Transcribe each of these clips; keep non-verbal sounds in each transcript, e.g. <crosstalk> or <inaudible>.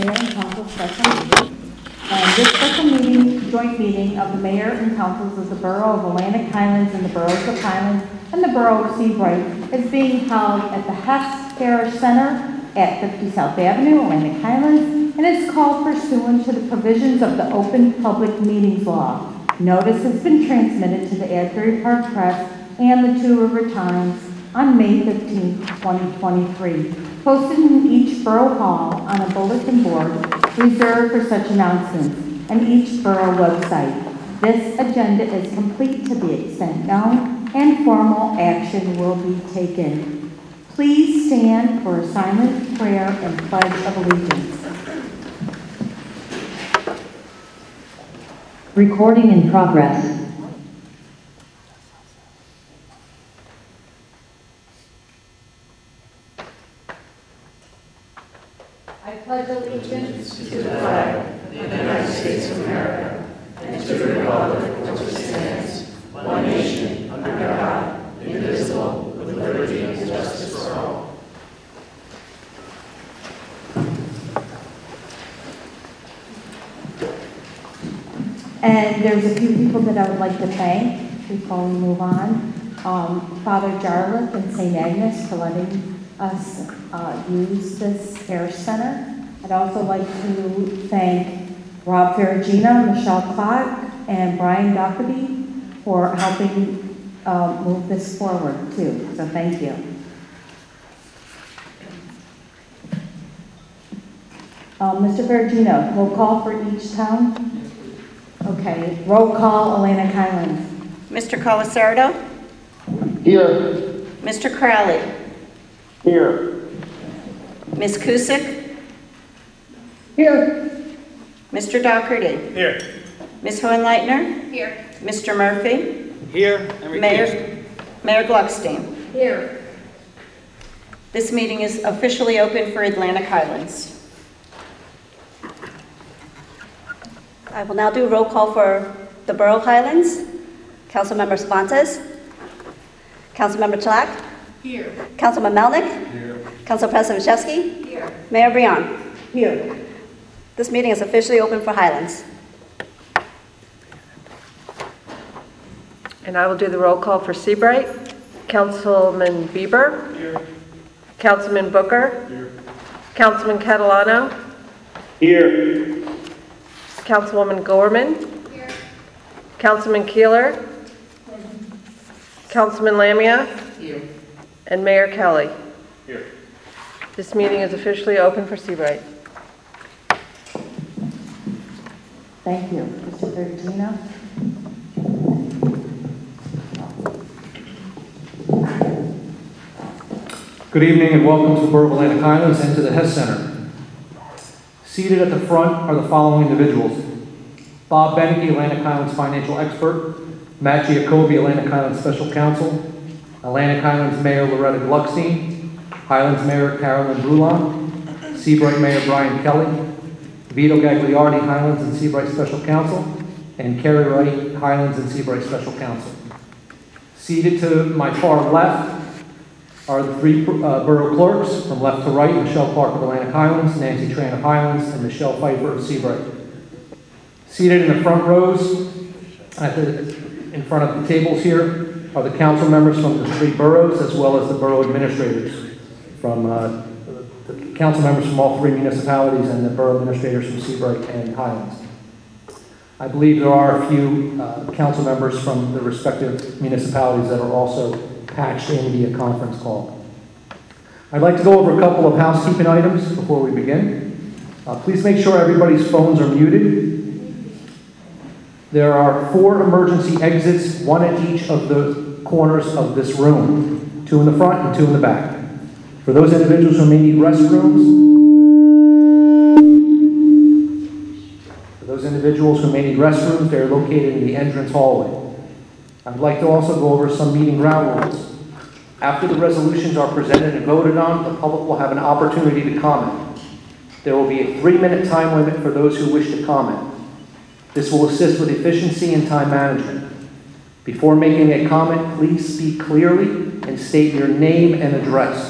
Mayor and Council special meeting. And this special meeting, joint meeting of the mayor and councils of the Borough of Atlantic Highlands and the Boroughs of Highlands and the Borough of Seabright is being held at the Hess Parish Center at 50 South Avenue, Atlantic Highlands, and is called pursuant to the provisions of the Open Public Meetings Law. Notice has been transmitted to the Asbury Park Press and the Two River Times on May 15, 2023, posted in each borough hall on a bulletin board reserved for such announcements, and each borough website. This agenda is complete to the extent known, and formal action will be taken. Please stand for a silent prayer and pledge of allegiance. Recording in progress. I pledge allegiance And to the republic which stands, one nation, under God, indivisible, with liberty and justice for all. And there's a few people that I would like to thank before we move on. Um, Father Jarlath and St. Agnes for letting us uh, use this hair center. I'd also like to thank Rob Ferragina, Michelle Clark, and Brian Doherty for helping uh, move this forward too. So thank you. Uh, Mr. Ferragina, roll call for each town? Okay, roll call, Elena Kylan. Mr. Colasardo? Here. Mr. Crowley? Here. Ms. Kusick? Here. Mr. Dougherty? Here. Ms. Hohenleitner? Here. Mr. Murphy? Here and recused. Mayor Mayor Gluckstein? Here. This meeting is officially open for Atlantic Highlands. I will now do a roll call for the Borough Highlands. Councilmember Svantes? Councilmember Chalak? Here. Councilman Melnick? Here. Council President Chesky? Here. Mayor Broullon? Here. This meeting is officially open for Highlands. And I will do the roll call for Seabright. Councilman Bieber. Here. Councilman Booker. Here. Councilman Catalano. Here. Councilwoman Gorman. Here. Councilman Keeler. Councilman Lamia. Here. And Mayor Kelly. Here. This meeting is officially open for Seabright. Thank you. Mr. Ferragina? Good evening and welcome to Borough of Atlantic Highlands and to the Hess Center. Seated at the front are the following individuals. Bob Benecke, Atlantic Highlands financial expert. Matt Giacobbe, Atlantic Highlands special counsel. Atlantic Highlands Mayor Loretta Gluckstein. Highlands Mayor Carolyn Broullon. Seabright Mayor Brian Kelly. Vito Gagliardi, Highlands and Seabright special counsel. And Kerry Wright, Highlands and Seabright special counsel. Seated to my far left are the three uh, borough clerks, from left to right, Michelle Clark of Atlantic Highlands, Nancy Tran of Highlands, and Michelle Pfeiffer of Seabright. Seated in the front rows, at the, in front of the tables here, are the council members from the three boroughs, as well as the borough administrators from, uh, council members from all three municipalities and the borough administrators from Seabright and Highlands. I believe there are a few uh, council members from the respective municipalities that are also patched in via conference call. I'd like to go over a couple of housekeeping items before we begin. Uh, Please make sure everybody's phones are muted. There are four emergency exits, one at each of the corners of this room, two in the front and two in the back. For those individuals who may need restrooms, for those individuals who may need restrooms, they're located in the entrance hallway. I'd like to also go over some meeting ground rules. After the resolutions are presented and voted on, the public will have an opportunity to comment. There will be a three-minute time limit for those who wish to comment. This will assist with efficiency and time management. Before making a comment, please speak clearly and state your name and address.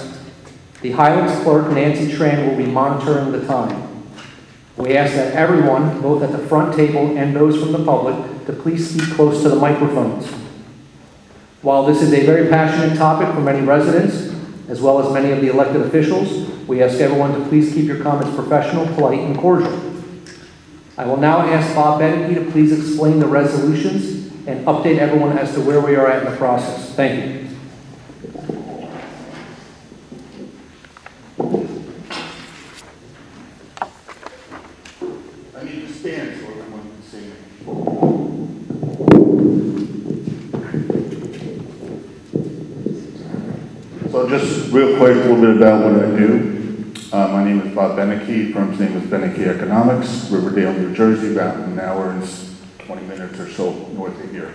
The Highlands clerk, Nancy Tran, will be monitoring the time. We ask that everyone, both at the front table and those from the public, to please speak close to the microphones. While this is a very passionate topic for many residents, as well as many of the elected officials, we ask everyone to please keep your comments professional, polite, and cordial. I will now ask Bob Benecke to please explain the resolutions and update everyone as to where we are at in the process. Thank you. I need to stand so everyone can see me. So just real quick, a little bit about what I do. Uh, my name is Bob Benecke, firm's name is Benecke Economics, Riverdale, New Jersey, about an hour and s- 20 minutes or so north of here.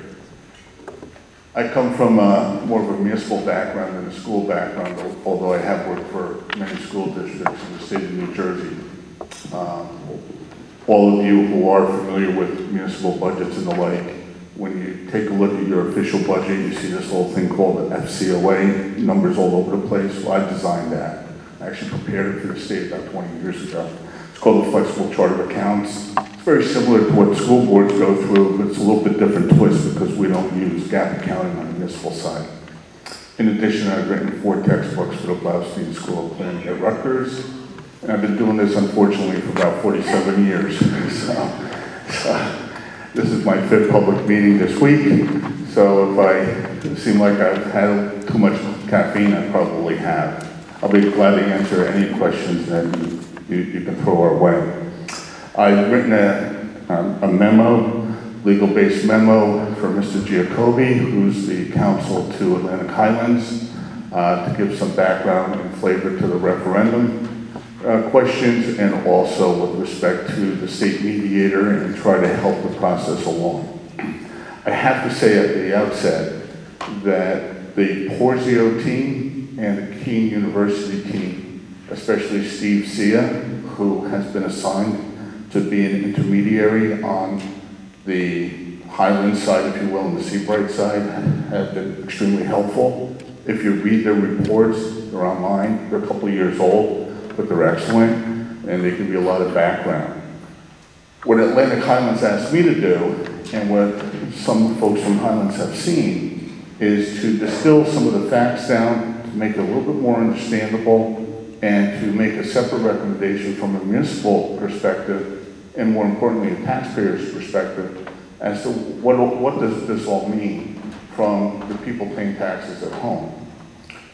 I come from uh, more of a municipal background than a school background, although I have worked for many school districts in the state of New Jersey. Um, all of you who are familiar with municipal budgets and the like, when you take a look at your official budget, you see this little thing called the FCOA, numbers all over the place. Well, I designed that. I actually prepared it for the state about 20 years ago. It's called the Flexible Chart of Accounts. It's very similar to what school boards go through, but it's a little bit different twist because we don't use GAAP accounting on the municipal side. In addition, I've written four textbooks for the Bloustein School of Planning at Rutgers, and I've been doing this unfortunately for about 47 years. <laughs> So, so this is my fifth public meeting this week, so if I seem like I've had too much caffeine, I probably have. I'll be glad to answer any questions that you, you can throw our way. I've written a, um, a memo, legal-based memo for Mr. Giacobbe, who's the counsel to Atlantic Highlands, uh, to give some background and flavor to the referendum uh, questions and also with respect to the state mediator and try to help the process along. I have to say at the outset that the Porzio team and the Kean University team, especially Steve Sia, who has been assigned to be an intermediary on the Highland side, if you will, and the Seabright side, have been extremely helpful. If you read their reports, they're online, they're a couple of years old, but they're excellent, and they can be a lot of background. What Atlantic Highlands asked me to do, and what some folks from Highlands have seen, is to distill some of the facts down, to make it a little bit more understandable, and to make a separate recommendation from a municipal perspective, and more importantly, a taxpayer's perspective, as to what, what does this all mean from the people paying taxes at home.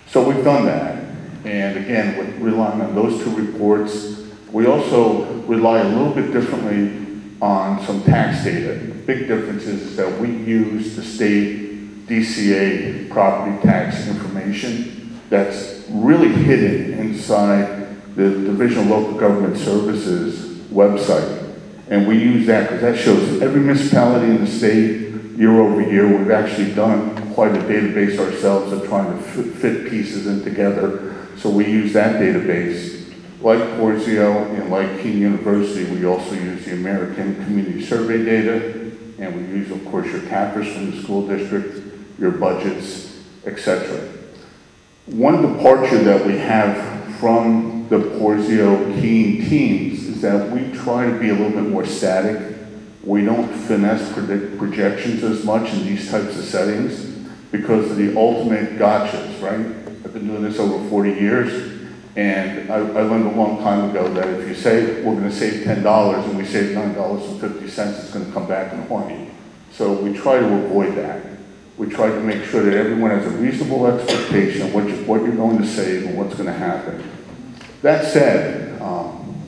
So we've done that, and again, relying on those two reports, we also rely a little bit differently on some tax data. The big difference is that we use the state DCA property tax information that's really hidden inside the Division of Local Government Services website. And we use that because that shows every municipality in the state, year over year. We've actually done quite a database ourselves of trying to fit pieces in together. So we use that database. Like Porzio and like Kean University, we also use the American Community Survey data, and we use, of course, your CAFRs from the school district, your budgets, etc. One departure that we have from the Porzio Kean teams is that we try to be a little bit more static. We don't finesse predict projections as much in these types of settings because of the ultimate gotchas, right? I've been doing this over 40 years, and I, I learned a long time ago that if you say we're gonna save $10 and we save $9.50, it's gonna come back and haunt you. So we try to avoid that. We try to make sure that everyone has a reasonable expectation of what, you, what you're going to save and what's going to happen. That said, um,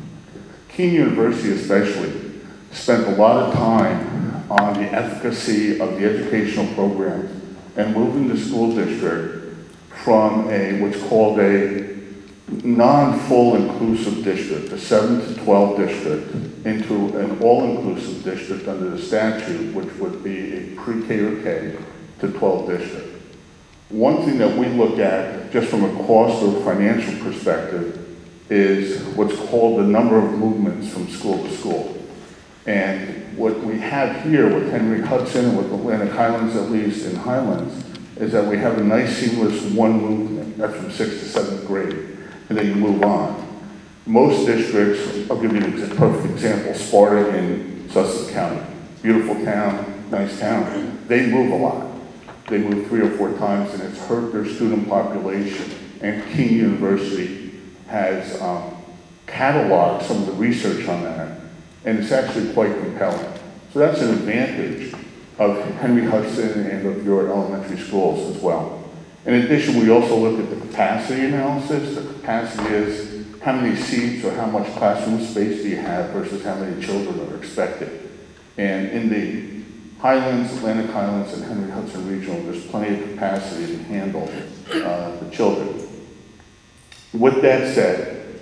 Kean University especially spent a lot of time on the efficacy of the educational programs and moving the school district from a what's called a non-full inclusive district, a 7 to 12 district, into an all-inclusive district under the statute, which would be a pre-K or K to 12 district. One thing that we look at, just from a cost or financial perspective, is what's called the number of movements from school to school. And what we have here with Henry Hudson and with Atlantic Highlands, at least in Highlands, is that we have a nice seamless one movement, that's from sixth to seventh grade, and then you move on. Most districts, I'll give you an perfect example, Sparta in Sussex County, beautiful town, nice town. They move a lot. They move three or four times, and it's hurt their student population. And Kean University has um, cataloged some of the research on that, and it's actually quite compelling. So that's an advantage of Henry Hudson and of your elementary schools as well. In addition, we also look at the capacity analysis. The capacity is how many seats or how much classroom space do you have versus how many children are expected. And in the Highlands, Atlantic Highlands, and Henry Hudson Regional, there's plenty of capacity to handle uh, the children. With that said,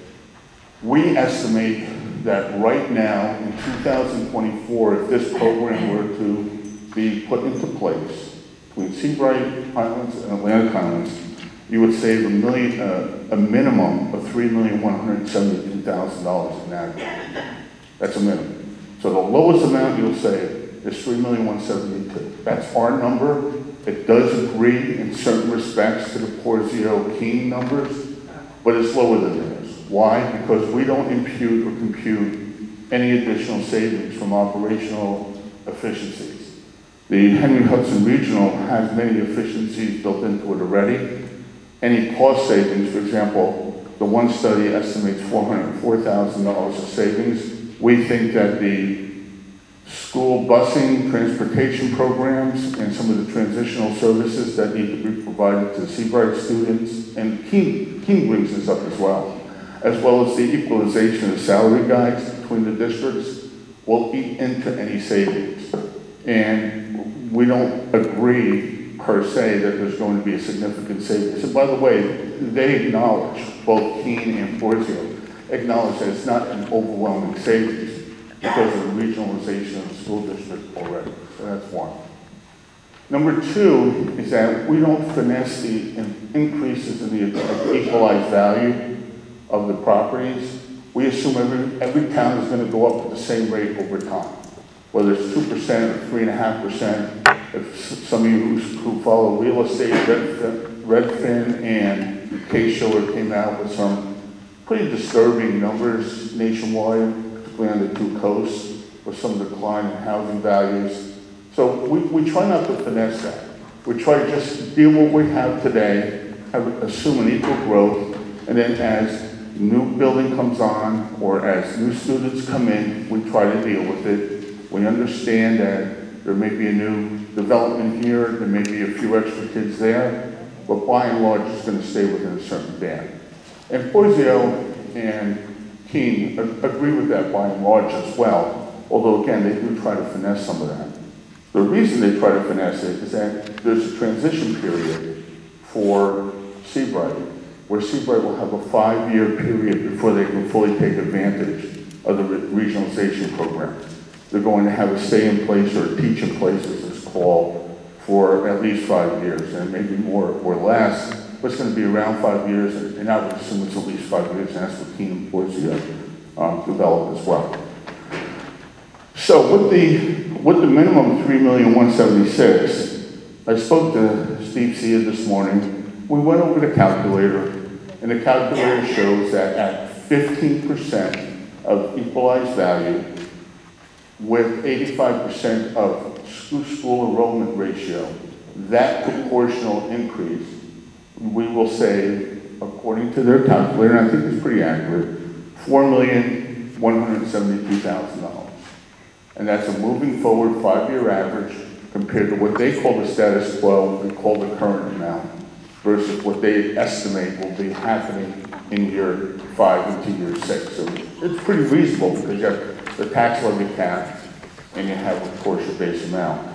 we estimate that right now, in 2024, if this program were to be put into place between Seabright Highlands and Atlantic Highlands, you would save a million, uh, a minimum of three million one hundred seventy-two thousand dollars in aggregate. That's a minimum. So the lowest amount you'll save is three million one seventy-two. That's our number. It does agree in certain respects to the Porzio Kean numbers, but it's lower than theirs. Why? Because we don't impute or compute any additional savings from operational efficiencies. The Henry Hudson Regional has many efficiencies built into it already. Any cost savings, for example, the one study estimates $404,000 of savings. We think that the school busing, transportation programs, and some of the transitional services that need to be provided to Seabright students, and Kean, Kean brings this up as well, as well as the equalization of salary guides between the districts, will eat into any savings. And we don't agree per se that there's going to be a significant savings. By the way, they acknowledge, both Kean and Porzio, acknowledge that it's not an overwhelming savings because of the regionalization of the school district already. So that's one. Number two is that we don't finesse the in- increases in the equalized value of the properties. We assume every, every town is gonna go up at the same rate over time, whether it's two percent or three and a half percent. If some of you who, who follow real estate, Redfin, Redfin and Case-Shiller came out with some pretty disturbing numbers nationwide, particularly on the two coasts, with some decline in housing values. So we, we try not to finesse that. We try to just deal with what we have today, have, assume an equal growth, and then as new building comes on, or as new students come in, we try to deal with it. We understand that there may be a new development here, there may be a few extra kids there, but by and large, it's gonna stay within a certain band. And Porzio and Kean agree with that by and large as well, although again, they do try to finesse some of that. The reason they try to finesse it is that there's a transition period for Seabright, where Seabright will have a five-year period before they can fully take advantage of the regionalization program. They're going to have a stay in place or teach in place, as it's called, for at least five years, and maybe more or less, but it's gonna be around five years, and I would assume it's at least five years, and that's what Keenan and Porzio, um, developed as well. So with the, with the minimum three million one seventy-six, I spoke to Steve Sia this morning. We went over the calculator, and the calculator shows that at fifteen percent of equalized value, with eighty-five percent of school, enrollment ratio, that proportional increase, we will save, according to their calculator, and I think it's pretty accurate, four million one hundred seventy-two thousand dollars. And that's a moving forward five-year average compared to what they call the status quo, we call the current amount, versus what they estimate will be happening in year five into year six. So it's pretty reasonable because you have the tax levy cap and you have, of course, your base amount.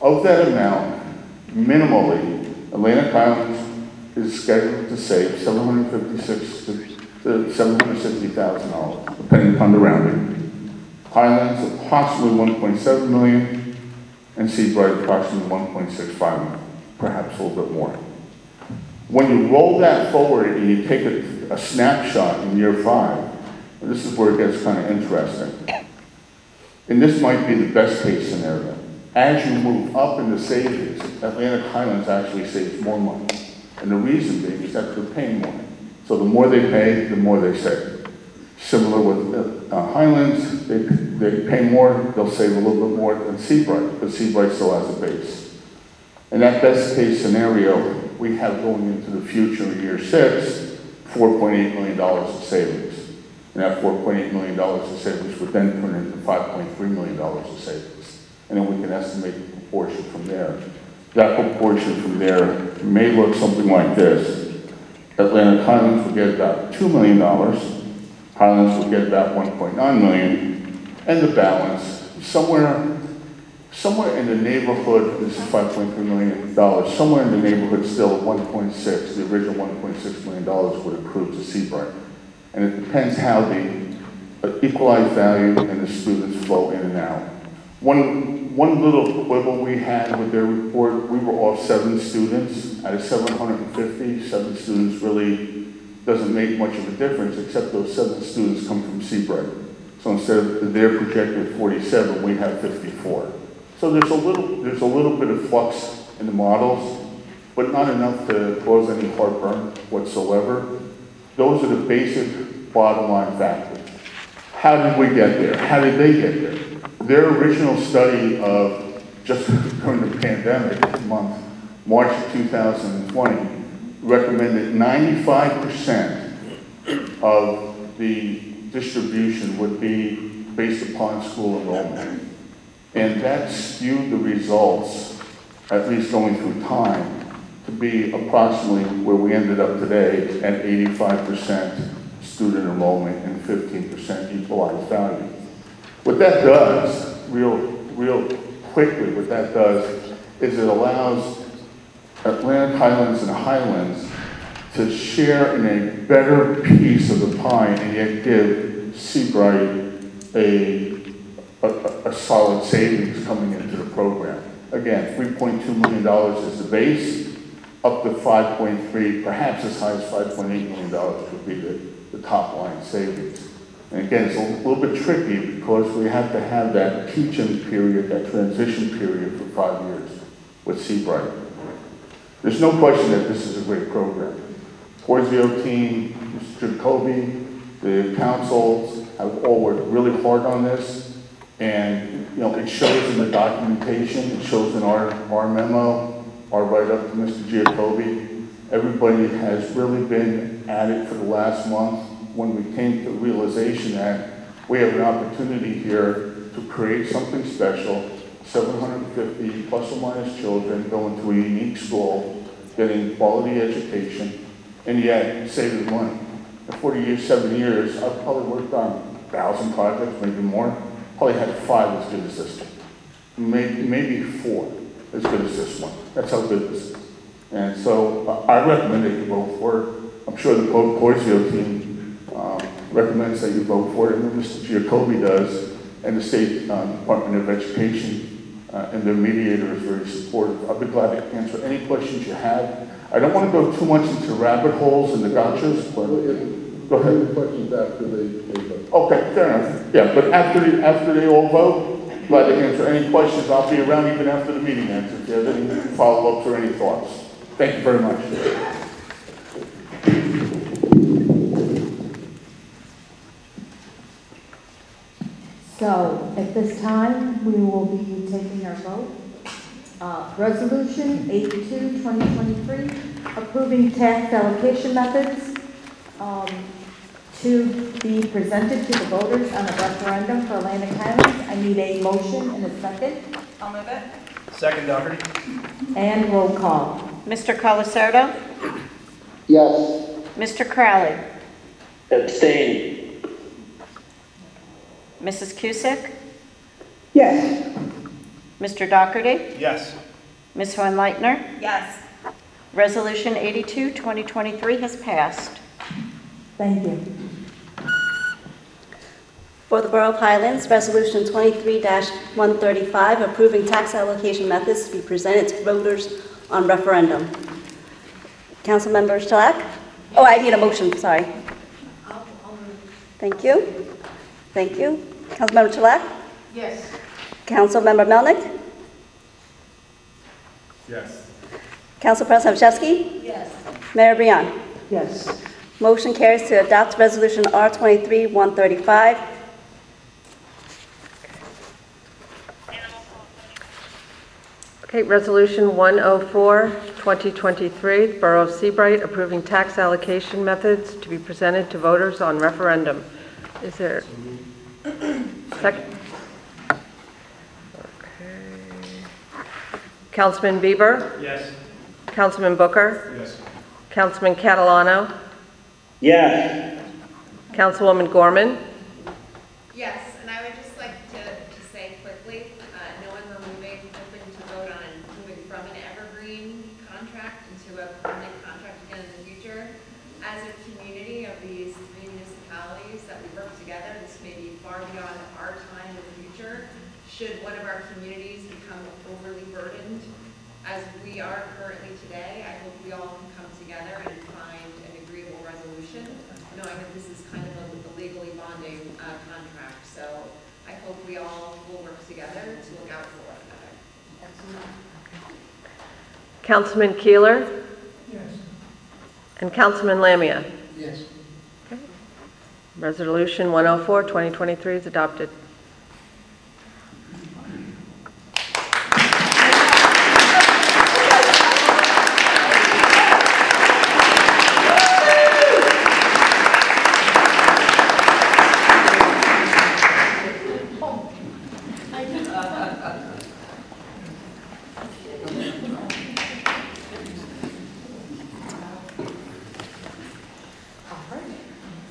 Of that amount, minimally, Atlantic Highlands is scheduled to save seven hundred fifty-six to seven hundred sixty thousand dollars, depending upon the rounding. Highlands approximately 1.7 million, and Seabright approximately 1.65 million, perhaps a little bit more. When you roll that forward and you take a, a snapshot in year five, this is where it gets kind of interesting. And this might be the best case scenario. As you move up in the savings, Atlantic Highlands actually saves more money. And the reason being is that they're paying more. So the more they pay, the more they save. Similar with uh, Highlands, they, they pay more, they'll save a little bit more than Seabright, but Seabright still has a base. In that best case scenario, we have going into the future year six, $4.8 million of savings. And that $4.8 million of savings would then turn into $5.3 million of savings. And then we can estimate the proportion from there. That proportion from there may look something like this. Atlantic Highlands would get about $2 million, Highlands would get about 1.9 million, and the balance, somewhere, somewhere in the neighborhood, this is 5.3 million dollars, somewhere in the neighborhood still 1.6, the original 1.6 million dollars would accrue to Seabright. And it depends how the equalized value and the students flow in and out. One, one little quibble we had with their report, we were off seven students. Out of 750, seven students really doesn't make much of a difference, except those seven students come from Seabright. So instead of their projected 47, we have 54. So there's a little, there's a little bit of flux in the models, but not enough to cause any heartburn whatsoever. Those are the basic bottom line factors. How did we get there? How did they get there? Their original study of just <laughs> during the pandemic month, March 2020, recommended 95% of the distribution would be based upon school enrollment. And that skewed the results, at least going through time, be approximately where we ended up today at 85% student enrollment and 15% equalized value. What that does, real, real quickly, what that does is it allows Atlantic Highlands and Highlands to share in a better piece of the pie and yet give Seabright a, a, a solid savings coming into the program. Again, $3.2 million is the base, up to 5.3, perhaps as high as $5.8 million would be the, the top line savings. And again, it's a little bit tricky because we have to have that teaching period, that transition period for five years with Seabright. There's no question that this is a great program. Porzio team, Mr. Giacobbe, the councils have all worked really hard on this. And, you know, it shows in the documentation, it shows in our, our memo, our write-up to Mr. Giacobbe. Everybody has really been at it for the last month. When we came to the realization that we have an opportunity here to create something special, 750 plus or minus children going to a unique school, getting quality education, and yet saving money. In 40 years, seven years, I've probably worked on a thousand projects, maybe more. Probably had five as good as this one. Maybe, maybe four as good as this one. That's how good this is. And so uh, I recommend that you vote for it. I'm sure the Po- Porzio team um, recommends that you vote for it, and Mr. Giacobbe does, and the State um, Department of Education uh, and their mediator is very supportive. I'll be glad to answer any questions you have. I don't want to go too much into rabbit holes and the gotchas, but go ahead. questions after they, they vote. Okay, fair enough. Yeah, but after, after they all vote, glad to answer any questions. I'll be around even after the meeting ends if you have any follow-ups or any thoughts. Thank you very much. So at this time, we will be taking our vote. Uh, Resolution 82, 2023, approving tax allocation methods um, to be presented to the voters on a referendum for Atlantic Highlands. I need a motion and a second, I'll move it. Second, Doherty. and roll call. Mr. Colacerdo? Yes. Mr. Crowley? Abstain. Mrs. Cusick? Yes. Mr. Doherty? Yes. Ms. Hohenleitner? Yes. Resolution 82, 2023 has passed. Thank you. For the Borough of Highlands, Resolution 23-135, approving tax allocation methods to be presented to voters on referendum. Councilmember Shellac? Oh, I need a motion, sorry. Thank you. Thank you. Councilmember Shellac? Yes. Councilmember Melnick? Yes. Council President Chesky? Yes. Mayor Broullon? Yes. Motion carries to adopt Resolution R23-135. Okay, Resolution 104, 2023, the Borough of Seabright approving tax allocation methods to be presented to voters on referendum. Is there? Second? Okay. Councilman Bieber? Yes. Councilman Booker? Yes. Councilman Catalano? Yes. Councilwoman Gorman? Yes, and I would just like to, to say quickly, uh, knowing we're moving, hoping to vote on and moving from an evergreen contract into a permanent contract again in the future. As a community of these three municipalities that we work together, this may be far beyond our time in the future. Should one of our communities become overly burdened, as we are currently today, I hope we all can come together and find an agreeable resolution, knowing that this is kind of a a legally bonding uh, contract. So I hope we all will work together to look out for one another. Councilman Keeler? Yes. And Councilman Lamia? Yes. Resolution 104, 2023 is adopted.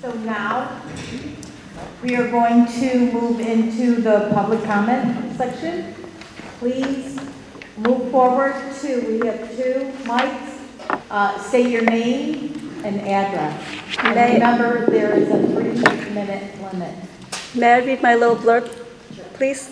So now, we are going to move into the public comment section. Please move forward to, we have two mics. Uh, State your name and address. And May- remember, there is a three-minute limit. May I read my little blurb, please?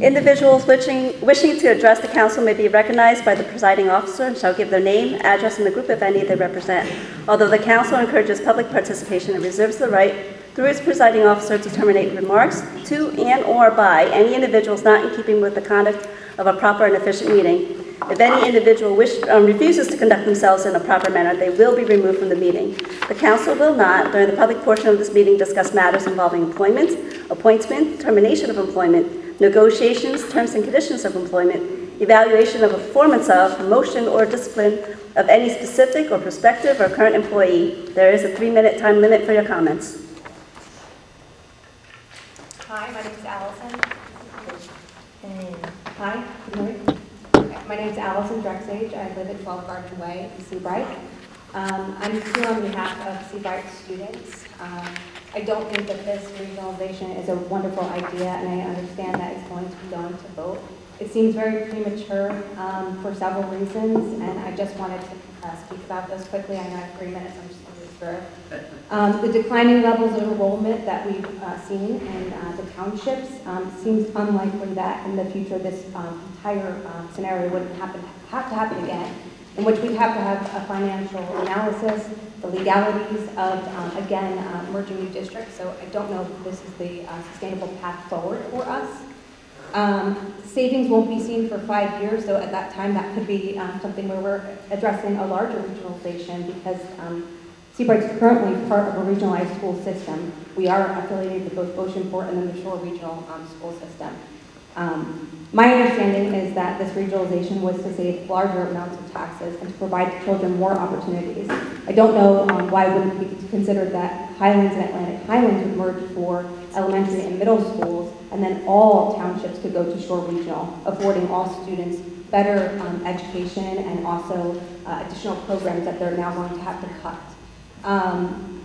Individuals wishing, wishing to address the council may be recognized by the presiding officer and shall give their name, address, and the group, if any, they represent. Although the council encourages public participation and reserves the right, through its presiding officer, to terminate remarks to and/or by any individuals not in keeping with the conduct of a proper and efficient meeting. If any individual wish, um, refuses to conduct themselves in a proper manner, they will be removed from the meeting. The council will not, during the public portion of this meeting, discuss matters involving employment, appointment, termination of employment, negotiations, terms and conditions of employment, evaluation of performance of, promotion, or discipline of any specific or prospective or current employee. There is a three-minute time limit for your comments. Hi, my name's Allison. And, hi, good morning. My name's Allison Drexage. I live at 12 Garden Way in Seabright. Um, I'm here on behalf of Seabright students. Um, I don't think that this regionalization is a wonderful idea, and I understand that it's going to be going to vote. It seems very premature um, for several reasons, and I just wanted to uh, speak about this quickly. I know I have three minutes, I'm just going to Um, The declining levels of enrollment that we've uh, seen in uh, the townships um, seems unlikely that in the future this um, entire um, scenario would happen, have to happen again, in which we'd have to have a financial analysis, the legalities of, um, again, uh, merging new districts. So I don't know if this is the uh, sustainable path forward for us. Um, Savings won't be seen for five years, so at that time, that could be um, something where we're addressing a larger regionalization because um, Seabright's currently part of a regionalized school system. We are affiliated with both Oceanport and the Shore Regional um, School System. Um, My understanding is that this regionalization was to save larger amounts of taxes and to provide children more opportunities. I don't know um, why it wouldn't be considered that Highlands and Atlantic Highlands would merge for elementary and middle schools, and then all townships could go to Shore Regional, affording all students better um, education and also uh, additional programs that they're now going to have to cut. Um,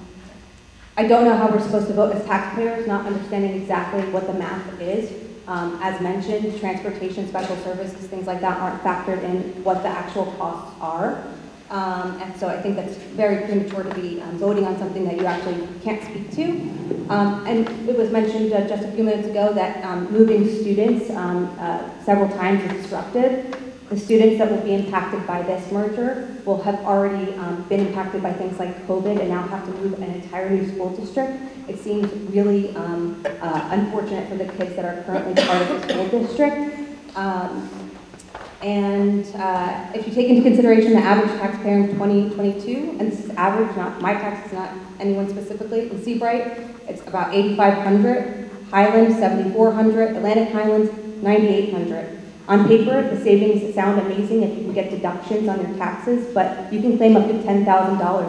I don't know how we're supposed to vote as taxpayers, not understanding exactly what the math is. Um, As mentioned, transportation, special services, things like that aren't factored in what the actual costs are. Um, And so I think that's very premature to be um, voting on something that you actually can't speak to. Um, And it was mentioned uh, just a few minutes ago that um, moving students um, uh, several times is disruptive. The students that will be impacted by this merger will have already um, been impacted by things like COVID and now have to move an entire new school district. It seems really um, uh, unfortunate for the kids that are currently part of the school district. Um, And uh, if you take into consideration the average taxpayer in 2022, and this is average, not my taxes, not anyone specifically, in Seabright, it's about 8,500, Highland, 7,400, Atlantic Highlands 9,800. On paper, the savings sound amazing if you can get deductions on your taxes, but you can claim up to $10,000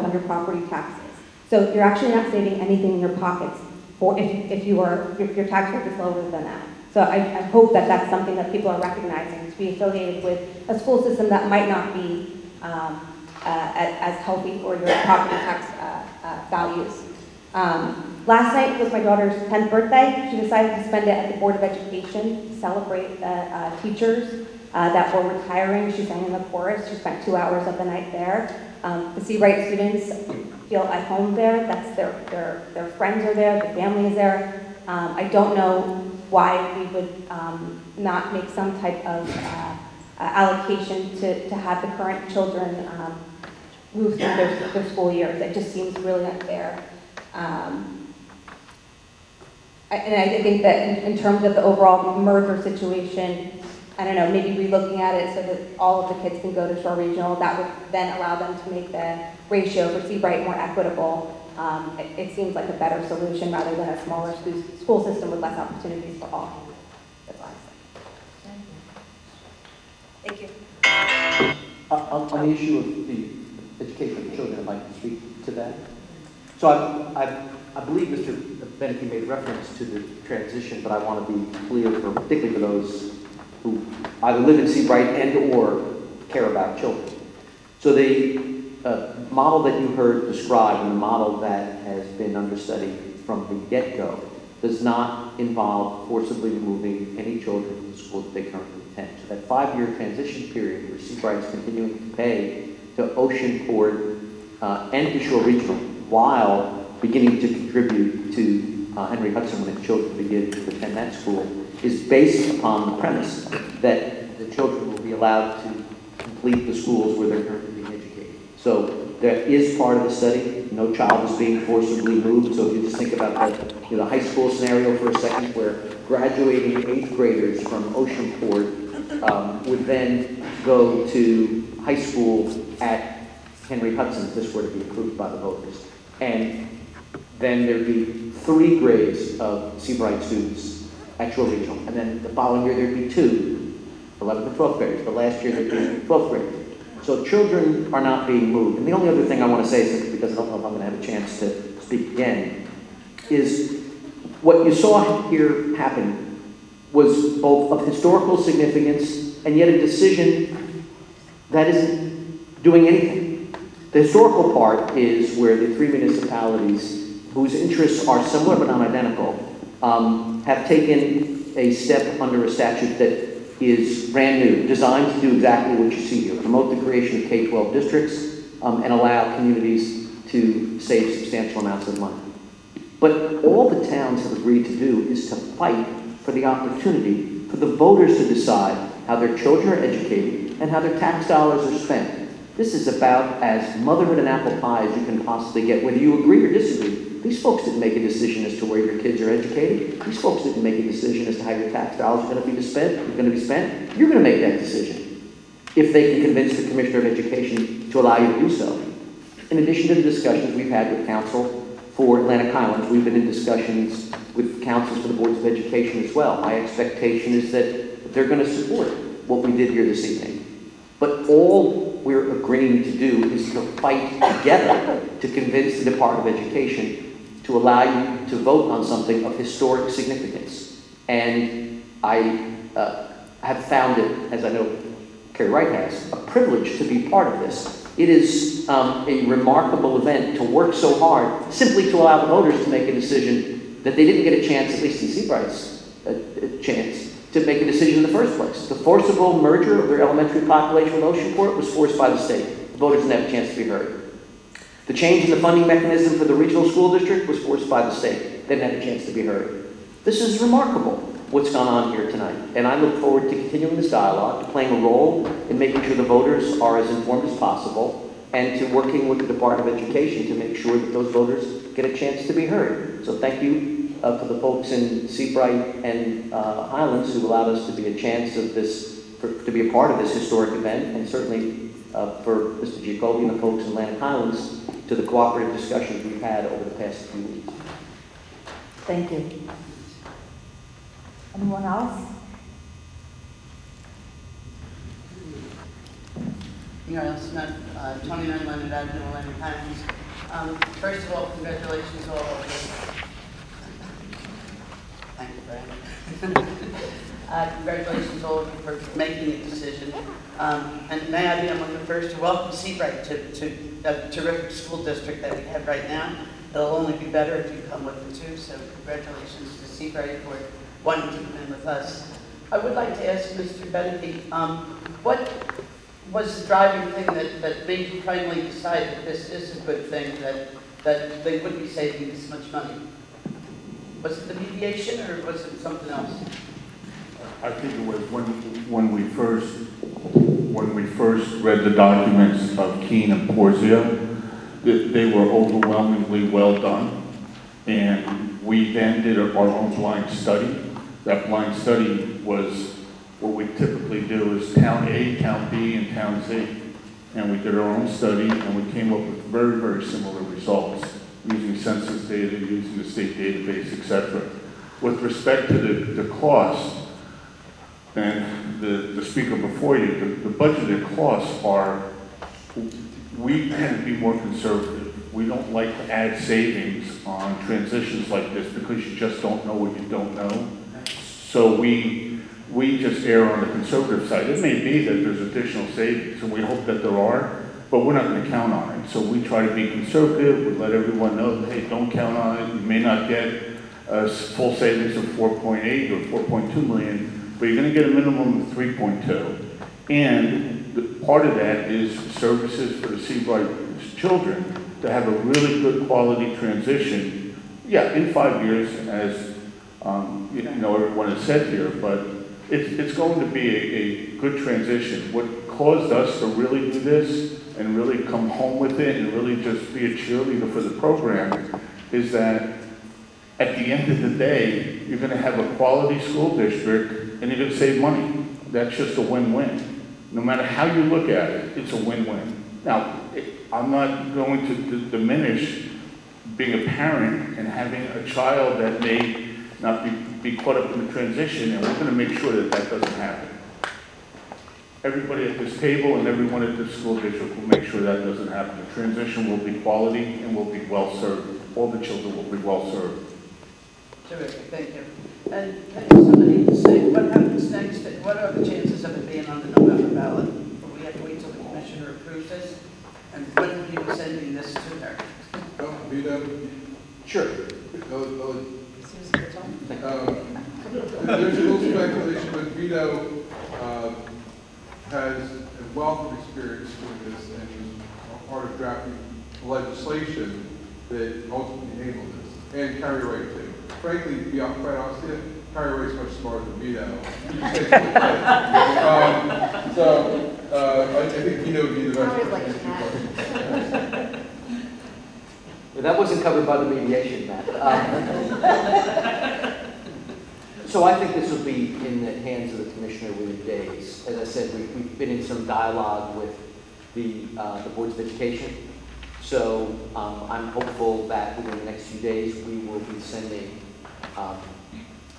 on your property taxes. So you're actually not saving anything in your pockets for if, if you are, if your tax rate is lower than that. So I, I hope that that's something that people are recognizing, to be affiliated with a school system that might not be um, uh, as, healthy for your property tax uh, uh, values. Um, Last night was my daughter's 10th birthday. She decided to spend it at the Board of Education to celebrate the uh, teachers uh, that were retiring. She sang in the chorus. She spent two hours of the night there. Um, The Seabright students feel at home there. That's their, their, their friends are there, their family is there. Um, I don't know why we would um, not make some type of uh, uh, allocation to, to have the current children um, move through their, their school years. It just seems really unfair. Um, I- And I think that in, in terms of the overall merger situation, I don't know, maybe relooking at it so that all of the kids can go to Shore Regional, that would then allow them to make the ratio for Seabright more equitable. Um, it, it seems like a better solution rather than a smaller school, school system with less opportunities for all. That's all I say. Thank you. Uh, On, on the issue of the education of children, I'd like to speak to that. So I, I, I believe Mr. Benecke made reference to the transition, but I want to be clear, for particularly for those who either live in Seabright and/or care about children. So the uh, model that you heard described, and the model that has been under study from the get-go, does not involve forcibly removing any children from the school that they currently attend. So that five-year transition period where Seabright is continuing to pay to Oceanport uh, and to Shore Regional while beginning to contribute to uh, Henry Hudson when its children begin to attend that school is based upon the premise that the children will be allowed to complete the schools where they're currently being educated. So that is part of the study. No child is being forcibly moved. So if you just think about the, you know, the high school scenario for a second, where graduating eighth graders from Oceanport um, would then go to high school at Henry Hudson if this were to be approved by the voters. And then there'd be three grades of Seabright students at Shore Regional. And then the following year, there'd be two, 11th and 12th graders. But last year, there'd be 12th graders. So children are not being moved. And the only other thing I want to say, simply because I don't know if I'm going to have a chance to speak again, is what you saw here happen was both of historical significance and yet a decision that isn't doing anything. The historical part is where the three municipalities, whose interests are similar but not identical, um, have taken a step under a statute that is brand new, designed to do exactly what you see here, promote the creation of K-12 districts um, and allow communities to save substantial amounts of money. But all the towns have agreed to do is to fight for the opportunity for the voters to decide how their children are educated and how their tax dollars are spent. This is about as motherhood and apple pie as you can possibly get, whether you agree or disagree. These folks didn't make a decision as to where your kids are educated. These folks didn't make a decision as to how your tax dollars are going to be spent. Are going to be spent. You're going to make that decision if they can convince the Commissioner of Education to allow you to do so. In addition to the discussions we've had with council for Atlantic Highlands, we've been in discussions with councils for the boards of education as well. My expectation is that they're going to support what we did here this evening. But all we're agreeing to do is to fight together to convince the Department of Education to allow you to vote on something of historic significance. And I uh, have found it, as I know Kerry Wright has, a privilege to be part of this. It is um, a remarkable event to work so hard simply to allow voters to make a decision that they didn't get a chance, at least in Seabright's uh, uh, chance, to make a decision in the first place. The forcible merger of their elementary population with Oceanport was forced by the state. The voters didn't have a chance to be heard. The change in the funding mechanism for the regional school district was forced by the state. They didn't have a chance to be heard. This is remarkable, what's gone on here tonight. And I look forward to continuing this dialogue, to playing a role in making sure the voters are as informed as possible, and to working with the Department of Education to make sure that those voters get a chance to be heard. So thank you uh, for the folks in Seabright and uh, Highlands who allowed us to be a chance of this for- to be a part of this historic event, and certainly uh, for Mr. Giacobbe and the folks in Atlantic Highlands to the cooperative discussions we've had over the past few weeks. Thank you. Anyone else? Muriel Smith, uh, 29 Leonard Avenue, Atlantic Highlands. Um, First of all, congratulations all of you. Thank you, Brian. <laughs> Uh, Congratulations all of you for making a decision. Um, And may I be among the first to welcome Seabright to to a terrific school district that we have right now. It'll only be better if you come with it too, so congratulations to Seabright for wanting to come in with us. I would like to ask Mr. Benecke, um, what was the driving thing that, that made you finally decide that this is a good thing, that, that they would be saving this much money? Was it the mediation or was it something else? I think it was when, when we first, when we first read the documents of Kean and Porzio, that they were overwhelmingly well done. And we then did our own blind study. That blind study was, what we typically do is town A, town B, and town Z. And we did our own study, and we came up with very, very similar results, using census data, using the state database, et cetera. With respect to the, the cost, and the, the speaker before you, the, the budgeted costs are, we tend to be more conservative. We don't like to add savings on transitions like this because you just don't know what you don't know. So we, we just err on the conservative side. It may be that there's additional savings, and we hope that there are, but we're not gonna count on it. So we try to be conservative, we let everyone know, hey, don't count on it. You may not get a full savings of four point eight or four point two million, but you're gonna get a minimum of three point two. And the, part of that is services for the Seabright children to have a really good quality transition. Yeah, in five years, as, um, you know, everyone has said here, but it's, it's going to be a, a good transition. What caused us to really do this and really come home with it and really just be a cheerleader for the program is that at the end of the day, you're gonna have a quality school district and you're gonna save money. That's just a win-win. No matter how you look at it, it's a win-win. Now, I'm not going to d- diminish being a parent and having a child that may not be, be caught up in the transition, and we're gonna make sure that that doesn't happen. Everybody at this table and everyone at this school district will make sure that doesn't happen. The transition will be quality and will be well-served. All the children will be well-served. Terrific, thank you. And can somebody say what happens next? What are the chances of it being on the November ballot? Or we have to wait till the commissioner approves this? And when will you be sending this to her? Oh, Vito, Sure. oh, oh, um, there's a little speculation, but Vito, uh, has a wealth of experience doing this and was a part of drafting legislation that ultimately enabled this, and Carrie Wright too. Frankly, to be quite honest with you, Carrie Wright's much smarter than Vito. <laughs> Um, So, uh, I I think Vito would be the best person to answer your question. But That wasn't covered by the mediation, Matt. Um, So I think this will be in the hands of the commissioner within days. As I said, we- we've been in some dialogue with the uh, the boards of education. So um, I'm hopeful that within the next few days, we will be sending um,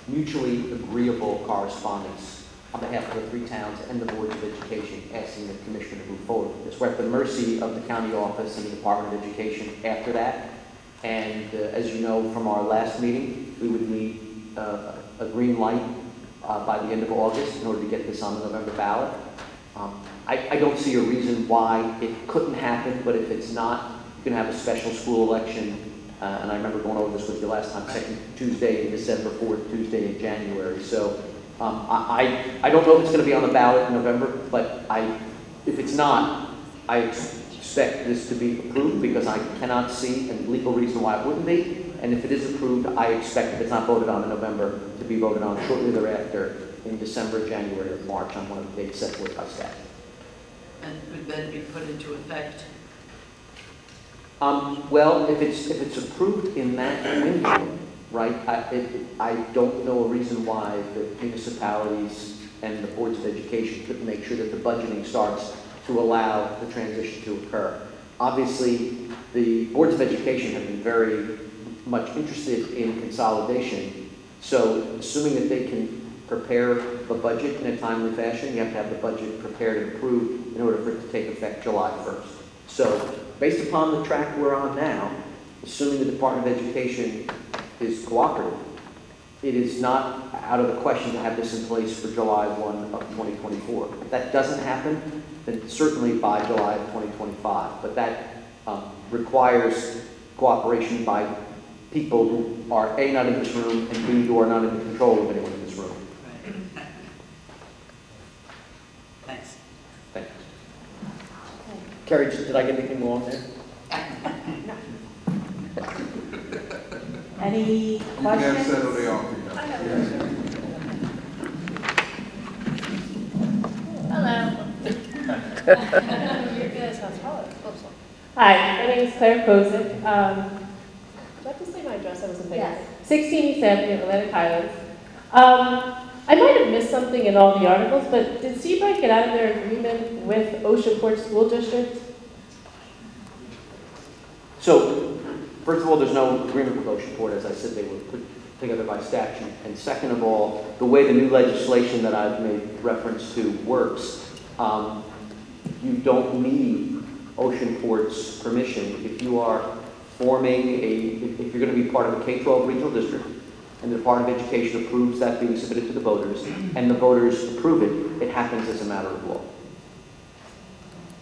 mutually agreeable correspondence on behalf of the three towns and the boards of education, asking the commissioner to move forward with this. We're at the mercy of the county office and the Department of Education after that. And uh, as you know from our last meeting, we would need uh, a green light uh, by the end of August in order to get this on the November ballot. Um, I, I don't see a reason why it couldn't happen, but if it's not, you can have a special school election. Uh, and I remember going over this with you last time, second Tuesday in December, fourth Tuesday in January. So um, I, I I don't know if it's going to be on the ballot in November, but I, if it's not, I expect this to be approved because I cannot see a legal reason why it wouldn't be. And if it is approved, I expect if it's not voted on in November, to be voted on shortly thereafter in December, January, or March on one of the dates set forth by statute. And would then be put into effect? Um, well, if it's, if it's approved in that window, right, I, it, I don't know a reason why the municipalities and the boards of education to make sure that the budgeting starts to allow the transition to occur. Obviously, the boards of education have been very much interested in consolidation, so assuming that they can prepare the budget in a timely fashion, you have to have the budget prepared and approved in order for it to take effect July 1st. So, based upon the track we're on now, assuming the Department of Education is cooperative, it is not out of the question to have this in place for July 1 of 2024. If that doesn't happen, then certainly by July of 2025. But that um, requires cooperation by people who are A, not in this room, and B, who are not in the control of anyone in this room. Thanks. Thank you. Carrie, did I get anything wrong there? No. Any You can have questions? Saturday off. Hi, my name is Claire Kozik. Um, do I have to say my address? I wasn't thinking. Yes. 16 East Avenue, Atlantic Highlands. Um, I might have missed something in all the articles, but did Seabright get out of their agreement with Oceanport School District? So, first of all, there's no agreement with Oceanport, as I said, they were put together by statute. And second of all, the way the new legislation that I've made reference to works, um, you don't need Oceanport's permission if you are forming a, if you're going to be part of a K-12 regional district, and the Department of Education approves that being submitted to the voters, and the voters approve it, it happens as a matter of law.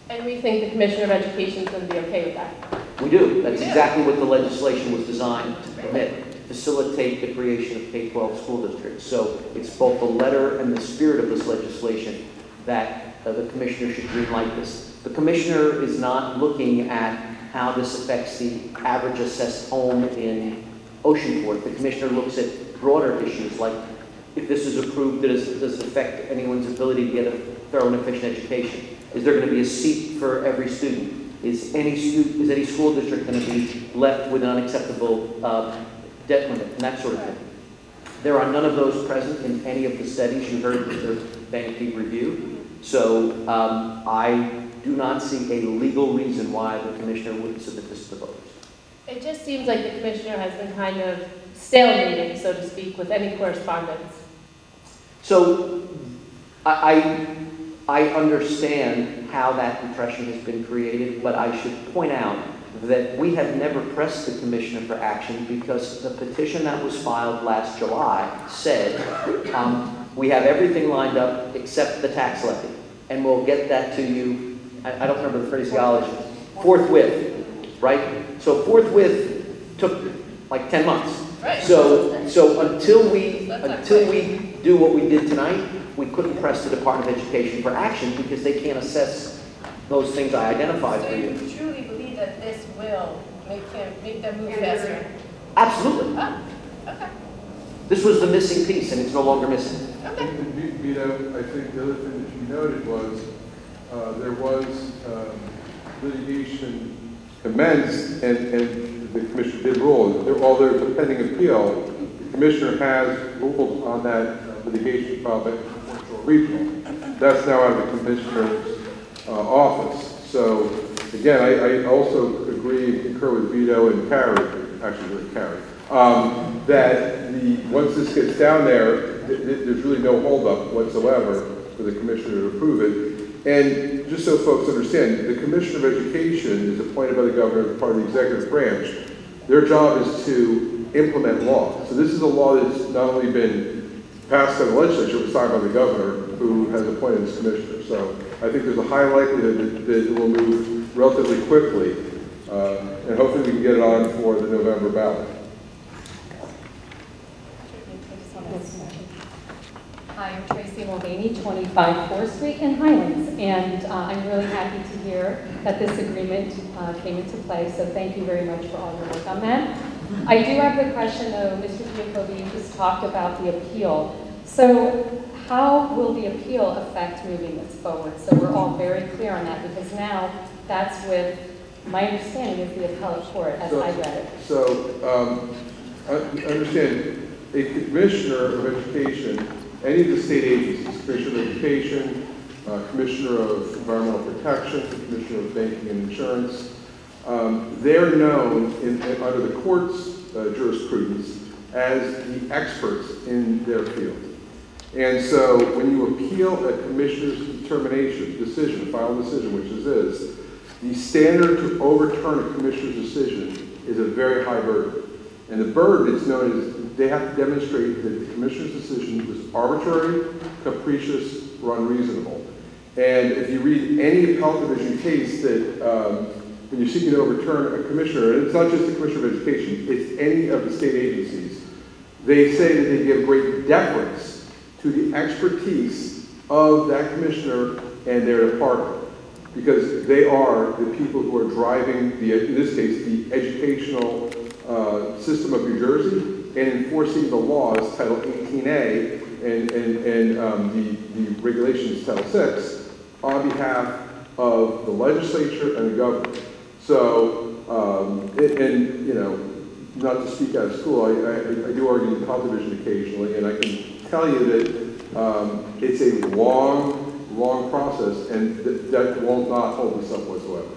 And we think the Commissioner of Education is going to be okay with that. We do. That's exactly what the legislation was designed to permit, facilitate the creation of K-12 school districts. So it's both the letter and the spirit of this legislation that uh, the commissioner should greenlight this. The commissioner is not looking at how this affects the average assessed home in Oceanport. The commissioner looks at broader issues like if this is approved, does, does it affect anyone's ability to get a thorough and efficient education? Is there going to be a seat for every student? Is any is any school district going to be left with an unacceptable uh, debt limit and that sort of thing? There are none of those present in any of the studies you heard Mr. Benecke review. So um, I do not see a legal reason why the commissioner wouldn't submit this to the voters. It just seems like the Commissioner has been kind of stalemating, so to speak, with any correspondence. So I, I, I understand how that impression has been created, but I should point out that we have never pressed the commissioner for action because the petition that was filed last July said, um, we have everything lined up except the tax levy, and we'll get that to you, I, I don't remember the phraseology, forthwith, right? So forthwith took like 10 months. Right. So, so until we, until we do what we did tonight, we couldn't press the Department of Education for action because they can't assess those things I identified So for you. you truly believe that this will make him, make them move faster? Absolutely. Oh, okay, This was the missing piece and it's no longer missing. okay. And Vi- Vito, I think the other thing that you noted was, uh, there was um, litigation commenced, and, and the commissioner did rule. There- While there's a pending appeal, the commissioner has ruled on that uh, litigation filed by Regional. That's now out of the commissioner's uh, office. So, again, I, I also agree and concur with Vito and Carrie, actually with Carrie, um, that the, once this gets down there, th- th- there's really no holdup whatsoever for the commissioner to approve it. And just so folks understand, the commissioner of education is appointed by the governor as part of the executive branch. Their job is to implement law. So this is a law that's not only been passed by the legislature, but signed by the governor, who has appointed this commissioner. So I think there's a high likelihood that, that it will move relatively quickly, uh, and hopefully we can get it on for the November ballot. Hi, I'm Tracy Mulvaney, 25 4th Street in Highlands, and uh, I'm really happy to hear that this agreement uh, came into play, so thank you very much for all your work on that. I do have the question, though, Mr. Giacobbe, you just talked about the appeal. So how will the appeal affect moving this forward? So we're all very clear on that, because now that's with, my understanding is the appellate court, as I read it. So, um, I- understand, a commissioner of education any of the state agencies, Commissioner of Education, uh, Commissioner of Environmental Protection, Commissioner of Banking and Insurance, um, they're known in, in- under the court's uh, jurisprudence as the experts in their field. And so when you appeal a commissioner's determination, decision, final decision, which is this, the standard to overturn a commissioner's decision is a very high burden. And the burden is known as, they have to demonstrate that the commissioner's decision was arbitrary, capricious, or unreasonable. And if you read any appellate division case that, um, when you're seeking to overturn a commissioner, and it's not just the Commissioner of Education, it's any of the state agencies, they say that they give great deference to the expertise of that commissioner and their department. Because they are the people who are driving the, in this case, the educational uh, system of New Jersey and enforcing the laws, Title 18A, and, and, and um, the, the regulations, Title 6, on behalf of the legislature and the government. So, um, and, and, you know, not to speak out of school, I, I, I do argue appellate division occasionally, and I can tell you that um, it's a long, long process, and that, that not not hold us up whatsoever.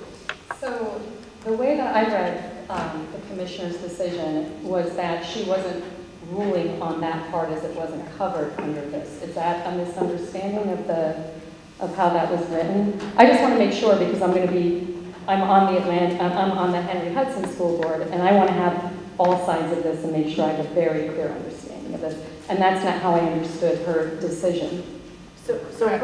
So the way that I read um, the commissioner's decision was that she wasn't ruling on that part as it wasn't covered under this. Is that a misunderstanding of the, of how that was written? I just want to make sure because I'm going to be, I'm on the Atlantic, I'm on the Henry Hudson School Board and I want to have all sides of this and make sure I have a very clear understanding of this. And that's not how I understood her decision. So, so her,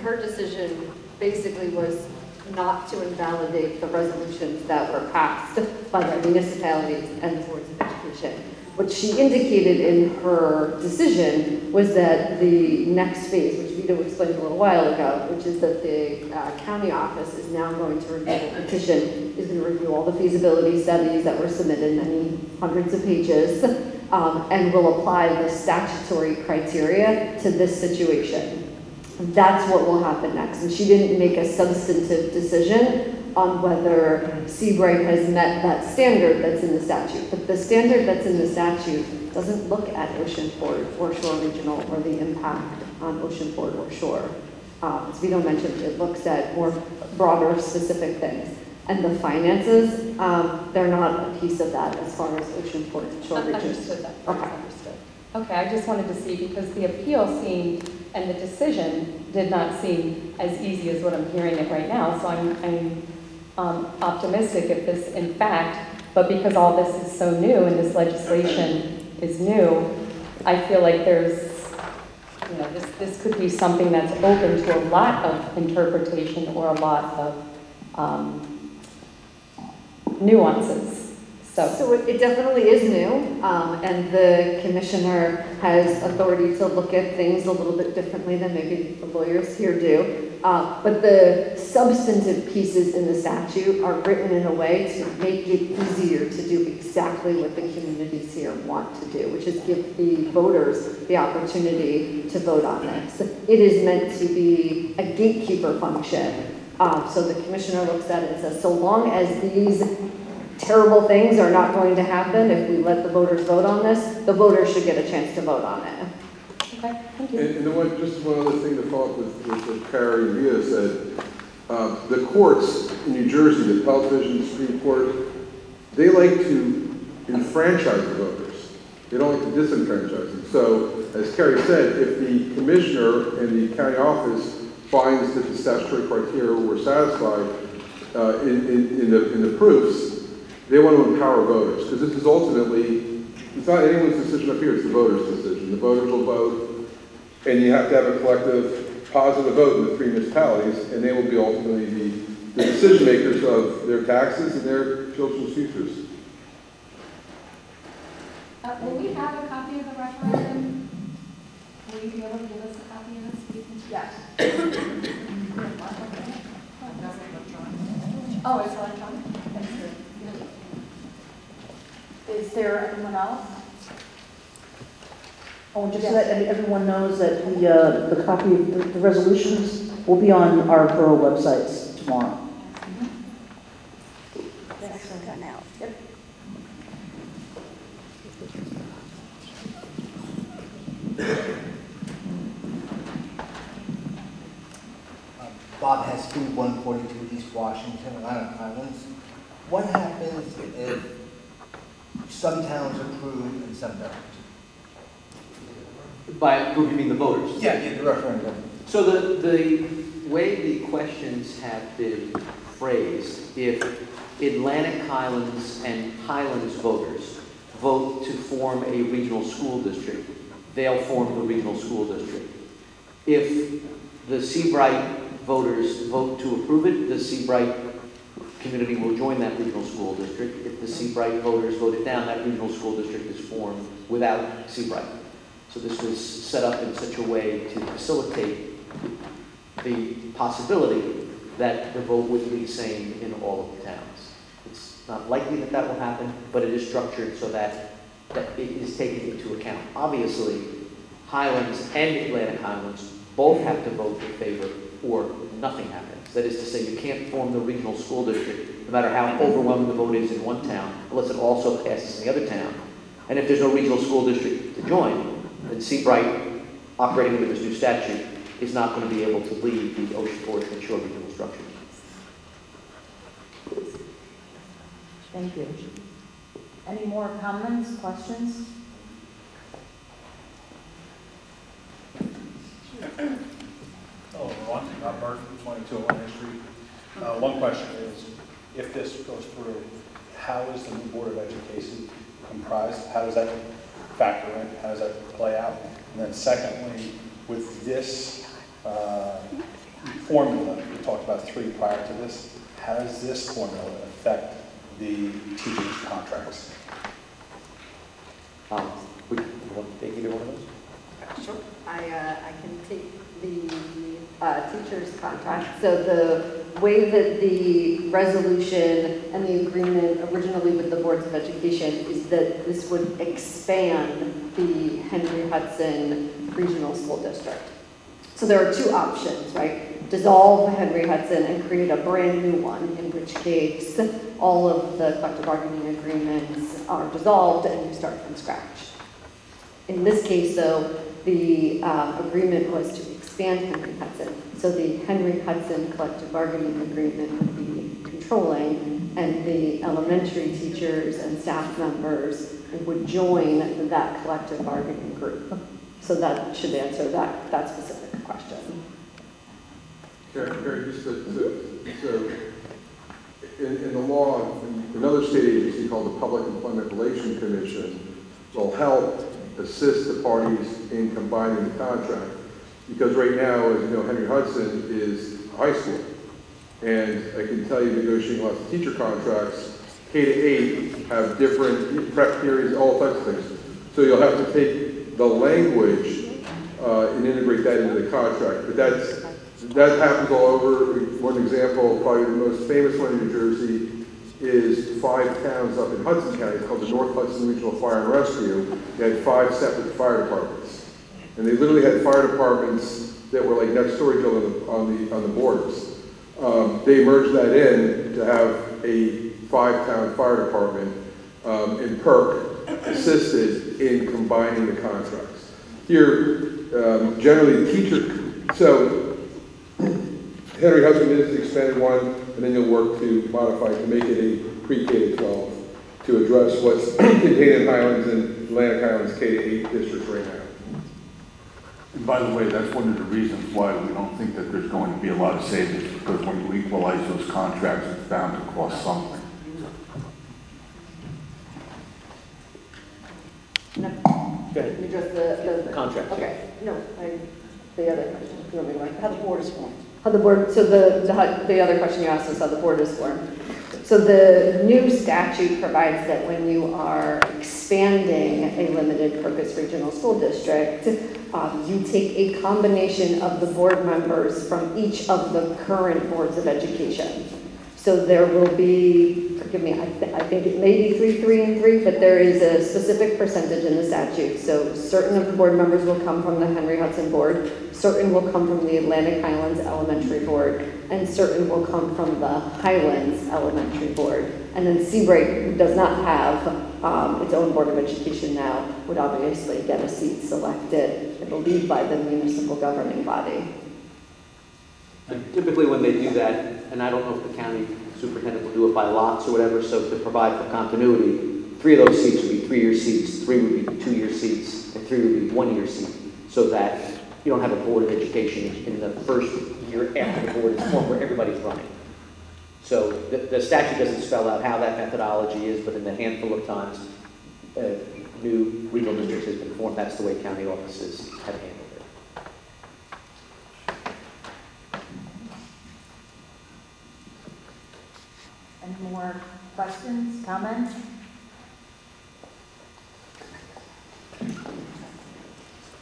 her decision basically was not to invalidate the resolutions that were passed by the municipalities and the boards of education. What she indicated in her decision was that the next phase, which Vito explained a little while ago, which is that the uh, county office is now going to review the petition, is going to review all the feasibility studies that were submitted, many hundreds of pages, um, and will apply the statutory criteria to this situation. That's what will happen next. And she didn't make a substantive decision on whether Seabright has met that standard that's in the statute. But the standard that's in the statute doesn't look at Oceanport or Shore Regional or the impact on Oceanport or Shore. Um, as Vito mentioned, it looks at more broader, specific things. And the finances, um, they're not a piece of that as far as Oceanport and Shore that. Okay. Okay, I just wanted to see because the appeal seemed, and the decision did not seem as easy as what I'm hearing it right now. So I'm, I'm um, optimistic if this, in fact, but because all this is so new and this legislation is new, I feel like there's, you know, this, this could be something that's open to a lot of interpretation or a lot of um, nuances. So, So it it definitely is new, um, and the commissioner has authority to look at things a little bit differently than maybe the lawyers here do. Uh, But the substantive pieces in the statute are written in a way to make it easier to do exactly what the communities here want to do, which is give the voters the opportunity to vote on this. It is meant to be a gatekeeper function. Um, So the commissioner looks at it and says, so long as these terrible things are not going to happen if we let the voters vote on this, the voters should get a chance to vote on it. okay, thank you. and the one, just one other thing to follow up with, with what Carrie and Vito said, um, the courts in New Jersey, the appellate division, the Supreme Court, they like to enfranchise the voters. They don't like to disenfranchise them. So, as Carrie said, if the commissioner and the county office finds that the statutory criteria were satisfied uh, in, in, in the, in the proofs, they want to empower voters, because this is ultimately, it's not anyone's decision up here, it's the voters' decision. The voters will vote, and you have to have a collective positive vote in the three municipalities, and they will be ultimately the, the decision makers of their taxes and their children's futures. Uh, will we have a copy of the referendum? Will you be able to give us a copy of this? Yes. Oh, it's electronic? Is there anyone else? Oh, and just so that everyone knows that the, uh, the copy of the- the resolutions will be on our borough websites tomorrow. Yep. Um, Bob has 142 East Washington, Atlantic Highlands. What happens if some towns approve and some don't? By approve, you mean the voters? Yeah, yeah, the referendum. So the, the way the questions have been phrased, if Atlantic Highlands and Highlands voters vote to form a regional school district, they'll form the regional school district. If the Seabright voters vote to approve it, the Seabright community will join that regional school district. If the Seabright voters vote it down, that regional school district is formed without Seabright. So this was set up in such a way to facilitate the possibility that the vote would be the same in all of the towns. It's not likely that that will happen, but it is structured so that, that it is taken into account. Obviously, Highlands and Atlantic Highlands both have to vote in favor or nothing happens. That is to say, you can't form the regional school district, no matter how overwhelming the vote is in one town, unless it also passes in the other town. And if there's no regional school district to join, then Seabright, operating under this new statute, is not going to be able to lead the Oceanport and Shore Regional Structure. Thank you. Any more comments, questions? Oh, Ron, uh, Bert, 22 Atlantic Street. Uh, One question is, if this goes through, how is the new Board of Education comprised? How does that factor in? How does that play out? And then secondly, with this uh, formula, we talked about three prior to this, how does this formula affect the teachers' contracts? Um, would you want to take either one of those? Sure. I, uh, I can take the uh, teacher's contract. So the way that the resolution and the agreement originally with the boards of education is that this would expand the Henry Hudson Regional School District. So there are two options, right? Dissolve Henry Hudson and create a brand new one, in which case all of the collective bargaining agreements are dissolved and you start from scratch. In this case, though, the uh, agreement was to expand Henry Hudson. So the Henry Hudson collective bargaining agreement would be controlling, and the elementary teachers and staff members would join that collective bargaining group. So that should answer that, that specific question. Karen, Karen, just so, in, in the law, another state agency called the Public Employment Relations Commission will help assist the parties in combining the contract. Because right now, as you know, Henry Hudson is high school. And I can tell you, negotiating lots of teacher contracts, K to eight have different prep periods, all types of things. So you'll have to take the language uh, and integrate that into the contract. But that's, that happens all over. One example, probably the most famous one in New Jersey, is five towns up in Hudson County, it's called the North Hudson Regional Fire and Rescue. They had five separate fire departments. And they literally had fire departments that were like next door to each other on the, on the borders. Um, they merged that in to have a five-town fire department, um, and assisted in combining the contracts. Here, um, generally, the teacher, so Henry Hudson is the expanded one, and then you'll work to modify to make it a pre-K to 12 to address what's <clears throat> contained in Highlands and Atlantic Highlands K to 8 districts right now. And by the way, that's one of the reasons why we don't think that there's going to be a lot of savings, because when you equalize those contracts, it's bound to cost something. No. Go ahead. You address uh, the, the. Contract. Okay, no, I, the other question, you want me to? How the board is formed. How the board, so the, the, the other question you asked is how the board is formed. So the new statute provides that when you are expanding a limited purpose regional school district, um, you take a combination of the board members from each of the current boards of education. So there will be, forgive me, I, th- I think it may be three, three, and three, but there is a specific percentage in the statute. So certain of the board members will come from the Henry Hudson Board, certain will come from the Atlantic Highlands Elementary Board, and certain will come from the Highlands Elementary Board. And then Seabright, who does not have um, its own Board of Education now, would obviously get a seat selected, I believe, by the municipal governing body. And Typically, when they do that, and I don't know if the county superintendent will do it by lots or whatever, so to provide for continuity, three of those seats would be three-year seats, three would be two-year seats, and three would be one-year seats, so that you don't have a board of education in the first year after the board is formed where everybody's running. So the, the statute doesn't spell out how that methodology is, but in the handful of times uh, new regional districts has been formed, that's the way county offices have handled it. Any more questions, comments?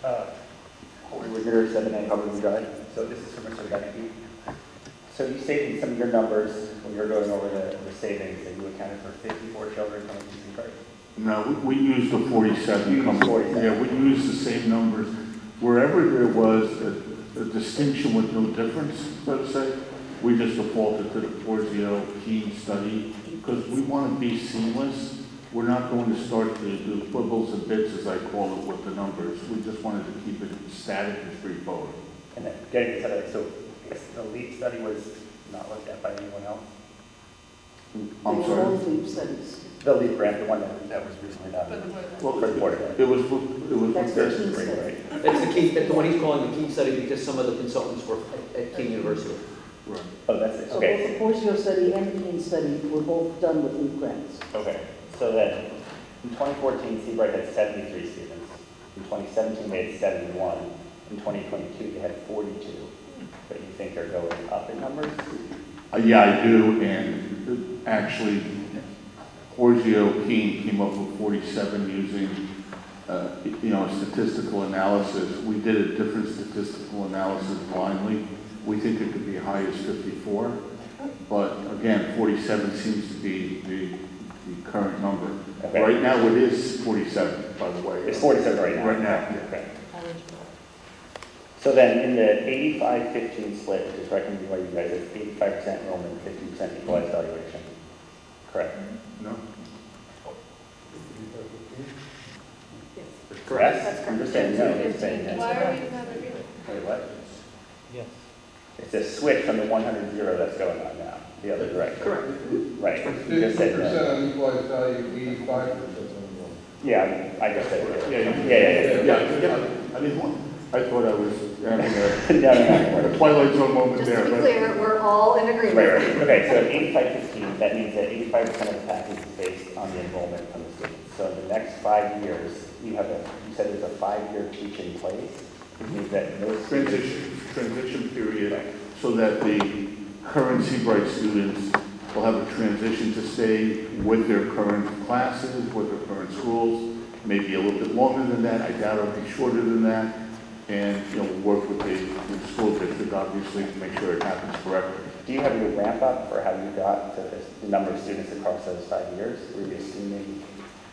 Uh, Corey Wicker, seven A Hubbard Drive. So this is from Mr. Benecke. So you stated in some of your numbers, when you were going over the, the savings, that you accounted for fifty-four children coming from Seabright? No, we we used the 47. You used 47. Yeah, we used the same numbers. Wherever there was a a distinction with no difference, let's say, we just defaulted to the Porzio Kean study because we want to be seamless. We're not going to start to do quibbles and bits, as I call it, with the numbers. We just wanted to keep it static and straightforward. And then getting to that, so I guess the LEAP study was not looked at by anyone else? I'm sorry? Leap studies. The LEAP grant, the one that, that was recently done. Well, For the Board of Ed. It was, it was. That's the key study. right? That's the key, that's the one he's calling the key study because some of the consultants were at, at Kean University. Right. Oh, that's it, So okay. both the Porzio study and the Kean study were both done with leap grants. Okay, so then, in 2014, Seabright had 73 students. In 2017, they had 71. In 2022, they had 42. But you think they're going up in numbers? Uh, Yeah, I do, and actually, Porzio Kean came up with 47 using, uh, you know, statistical analysis. We did a different statistical analysis blindly. We think it could be as high as 54, but again, 47 seems to be the, the current number. Okay. Right now, it is 47, by the way. It's 47 right now? Right now, yeah. Okay. So then, in the 85-15 split, which is recommended by you guys, it's 85% enrollment, 50% equalized valuation, correct? No? Correct? I'm just saying no, you're saying yes. Why are we in agreement? Wait, what? Yes. It's a switch from the 100 zero that's going on now, the other direction. Correct. Right, you Fifty said percent no. on equalized value, eighty-five percent Yeah, I just said no. Yeah, Yeah, you- yeah, yeah. Yeah, yeah. I mean, I thought I was having <laughs> No, no, a. Twilight Zone moment Just there. to be but- clear, we're all in agreement. Right, right, okay, so eighty-five fifteen, that means that eighty-five percent of the package is based on the enrollment from the students. So in the next five years, you have a, you said there's a five-year teach in place, that students. transition, transition period, so that the current Seabright students will have a transition to stay with their current classes, with their current schools, maybe a little bit longer than that, I doubt it'll be shorter than that, and, you know, work with the, with the school district, obviously, to make sure it happens correctly. Do you have your ramp up for how you got to this, the number of students across those five years? Were you assuming,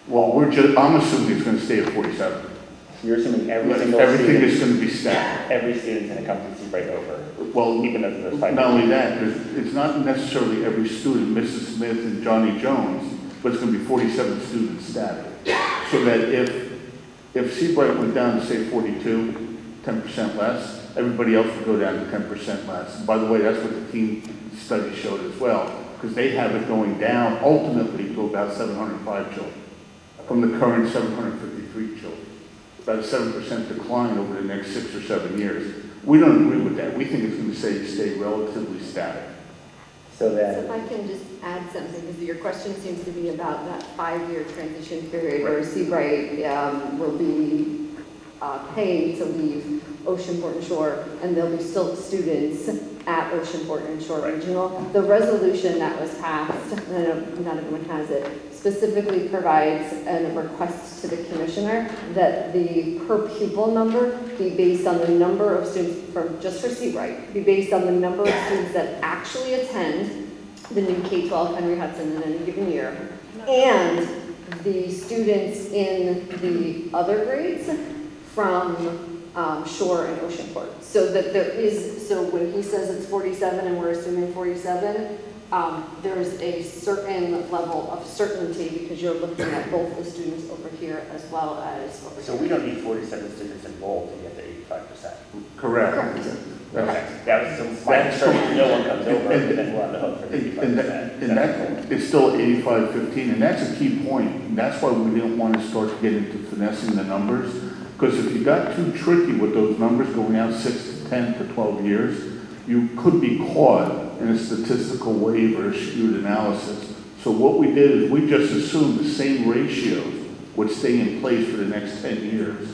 Well, we're just, I'm assuming it's gonna stay at forty-seven. You're assuming every single Everything student? is gonna be static. Every student's gonna come from Seabright over, Well, even though there's five. Not only that, there's- it's not necessarily every student, Mrs. Smith and Johnny Jones, but it's going to be 47 students static. So that if, if Seabright went down to say 42, 10% less, everybody else would go down to 10% less. By the way, that's what the team study showed as well, because they have it going down ultimately to about 705 children, from the current 753 children. About a 7% decline over the next six or seven years. We don't agree with that. We think it's going to stay, stay relatively static. So So then, if I can just add something, because your question seems to be about that five-year transition period where Seabright um, will be uh, paying to leave Oceanport and Shore, and there'll be still students at Oceanport and Shore Regional. The resolution that was passed, I know not everyone has it, specifically provides a request to the commissioner that the per pupil number be based on the number of students from, just for Seabright, be based on the number of students that actually attend the new K-12 Henry Hudson in any given year, and the students in the other grades from um, Shore and Oceanport. So that there is, so when he says it's 47 and we're assuming 47, um, there's a certain level of certainty because you're looking at both the students over here as well as over here. so we don't need forty-seven students enrolled to get to eighty-five percent. Correct. Correct. Okay, that was, so my concern, is no one comes over, and then we're on the hook for the And eighty-five and that, percent. and that, it's still eighty-five fifteen, and that's a key point. And that's why we didn't want to start to get into finessing the numbers. Because if you got too tricky with those numbers going out six to ten to twelve years, you could be caught in a statistical wave or a skewed analysis. So what we did is we just assumed the same ratios would stay in place for the next ten years.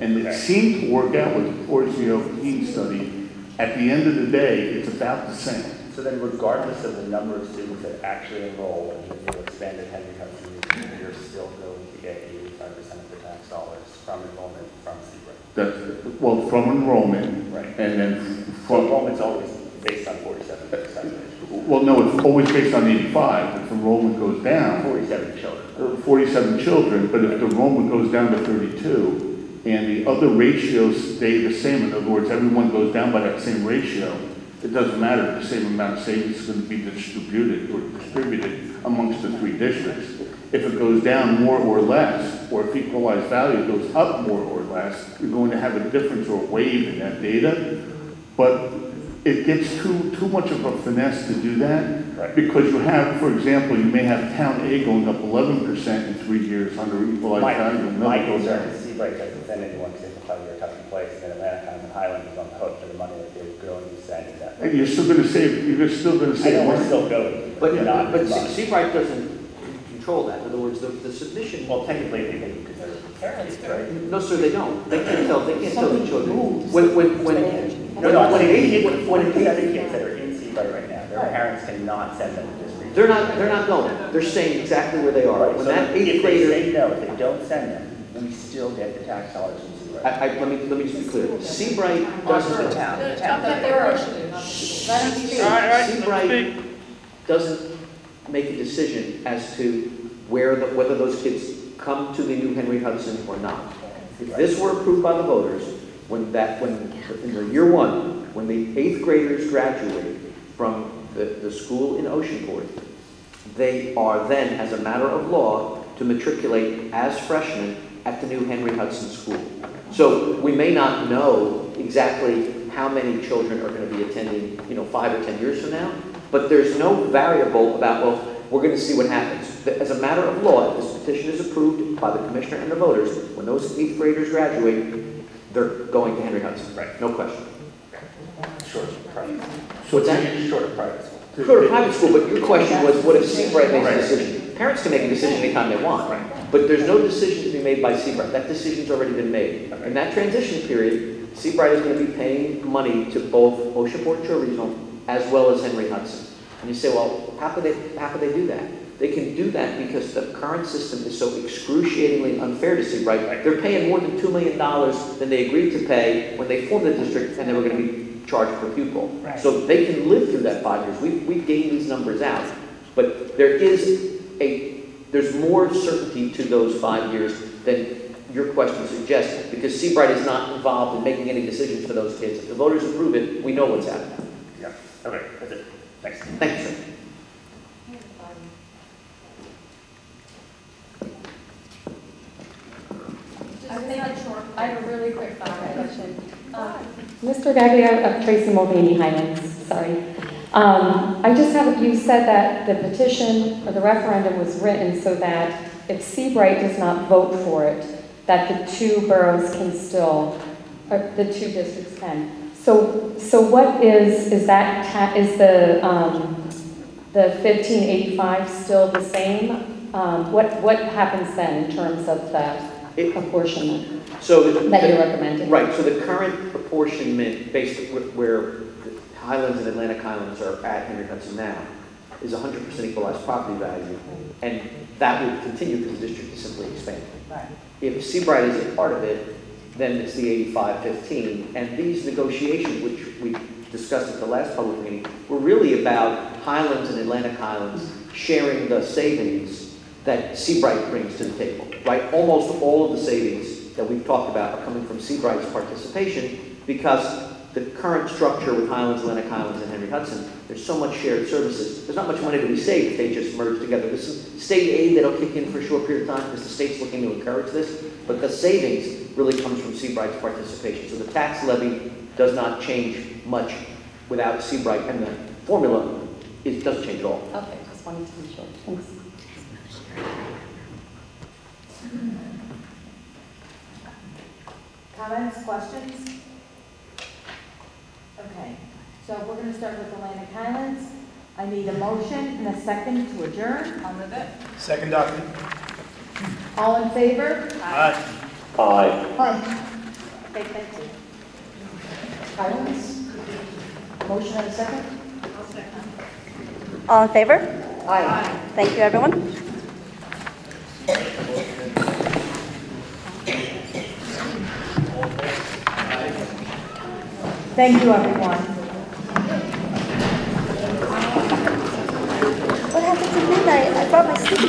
And it seemed to work out with the Porzio Kean study. At the end of the day, it's about the same. So then regardless of the number of students that actually enroll in the new expanded Henry Region, you're still going to get eighty-five percent of the tax dollars from enrollment from Seabright. That's, well, from enrollment. Right. And then From, enrollment's always based on forty-seven percent. well, no, it's always based on eighty-five. If enrollment goes down, Forty-seven children. uh, forty-seven children, but if the enrollment goes down to thirty-two, and the other ratios stay the same, in other words, everyone goes down by that same ratio, it doesn't matter, the same amount of savings is gonna be distributed or distributed amongst the three districts. If it goes down more or less, or if equalized value goes up more or less, you're going to have a difference or wave in that data. But it gets too, too much of a finesse to do that. Because you have, for example, you may have town A going up eleven percent in three years under equalized My, value. and my another goes concern down. is Seabright doesn't send anyone because they apply to tough place, and then Atlantic County and Highland is on the hook for the money that they're going to send in that. And you're still gonna save, you're still gonna I save know we're money. still going, But, but not but as much. Seabright doesn't control that. In other words, the, the submission. Well, technically, they can, because they're parents, right? No, sir, they don't. They can't tell, they can't tell the children. When, when, when, No, no, I'm when an saying, eighth, kids, when an forty-seven eighth, kids that are in Seabright right now, their parents cannot send them to this region. they're not, they're not going. They're staying exactly where they are. Right, When so that eighth if they grader. say no, if they don't send them, we still get the tax dollars from Seabright. I, I, let me, let me just be clear. Seabright doesn't. town. Seabright doesn't make a decision as to where, the- whether those kids come to the new Henry Hudson or not. If this were approved by the voters, when that, when, in the year one, when the eighth graders graduate from the, the school in Oceanport, they are then, as a matter of law, to matriculate as freshmen at the new Henry Hudson School. So we may not know exactly how many children are going to be attending, you know, five or 10 years from now, but there's no variable about, well, we're going to see what happens. As a matter of law, if this petition is approved by the commissioner and the voters, when those eighth graders graduate, they're going to Henry Hudson. Right. No question. Short of private. What's that? Short of private school. Go to private school, but your question was, what if Seabright makes a decision? Parents can make a decision anytime they want, Right. but there's no decision to be made by Seabright. That decision's already been made. In that transition period, Seabright is going to be paying money to both Oceanport Shore Regional as well as Henry Hudson. And you say, well, how could they, how could they do that? They can do that because the current system is so excruciatingly unfair to Seabright. They're paying more than $2 million than they agreed to pay when they formed the district and they were going to be charged per pupil. So they can live through that five years. We, we gained these numbers out. But there is a, there's more certainty to those five years than your question suggests, because Seabright is not involved in making any decisions for those kids. If the voters approve it, we know what's happening. Yeah, okay, that's it. Thanks. Thank you, sir. I have a really quick follow-up question. Mr. Gaglia of Tracy Mulvaney Highlands, sorry. Um, I just have, you said that the petition or the referendum was written so that if Seabright does not vote for it, that the two boroughs can still, or the two districts can. So, so what is, is that, ta- is the, um, the 1585 still the same? Um, What, what happens then in terms of the apportionment So the- that you're recommending? Right, so the current apportionment based wh- where the Highlands and Atlantic Highlands are at Henry Hudson now is 100% equalized property value, and that would continue because the district is simply expanding. If Seabright is a part of it, then it's the 85-15, and these negotiations, which we discussed at the last public meeting, were really about Highlands and Atlantic Highlands sharing the savings that Seabright brings to the table, right? Almost all of the savings that we've talked about are coming from Seabright's participation because the current structure with Highlands, Atlantic Highlands, and Henry Hudson, there's so much shared services. There's not much money to be saved if they just merge together. There's some state aid that'll kick in for a short period of time because the state's looking to encourage this, but the savings really comes from Seabright's participation. So the tax levy does not change much without Seabright, and the formula is, doesn't change at all. Okay, just wanted to be sure. Thanks. Comments, questions? Okay, so we're gonna start with the Atlantic Highlands. I need a motion and a second to adjourn. I'll move it. Second document. All in favor? Aye. Aye. Aye. Okay, thank you. Highlands? Motion and a second? All in favor? Aye. Thank you, everyone. Thank you, everyone. What happened to midnight? I brought my sleeping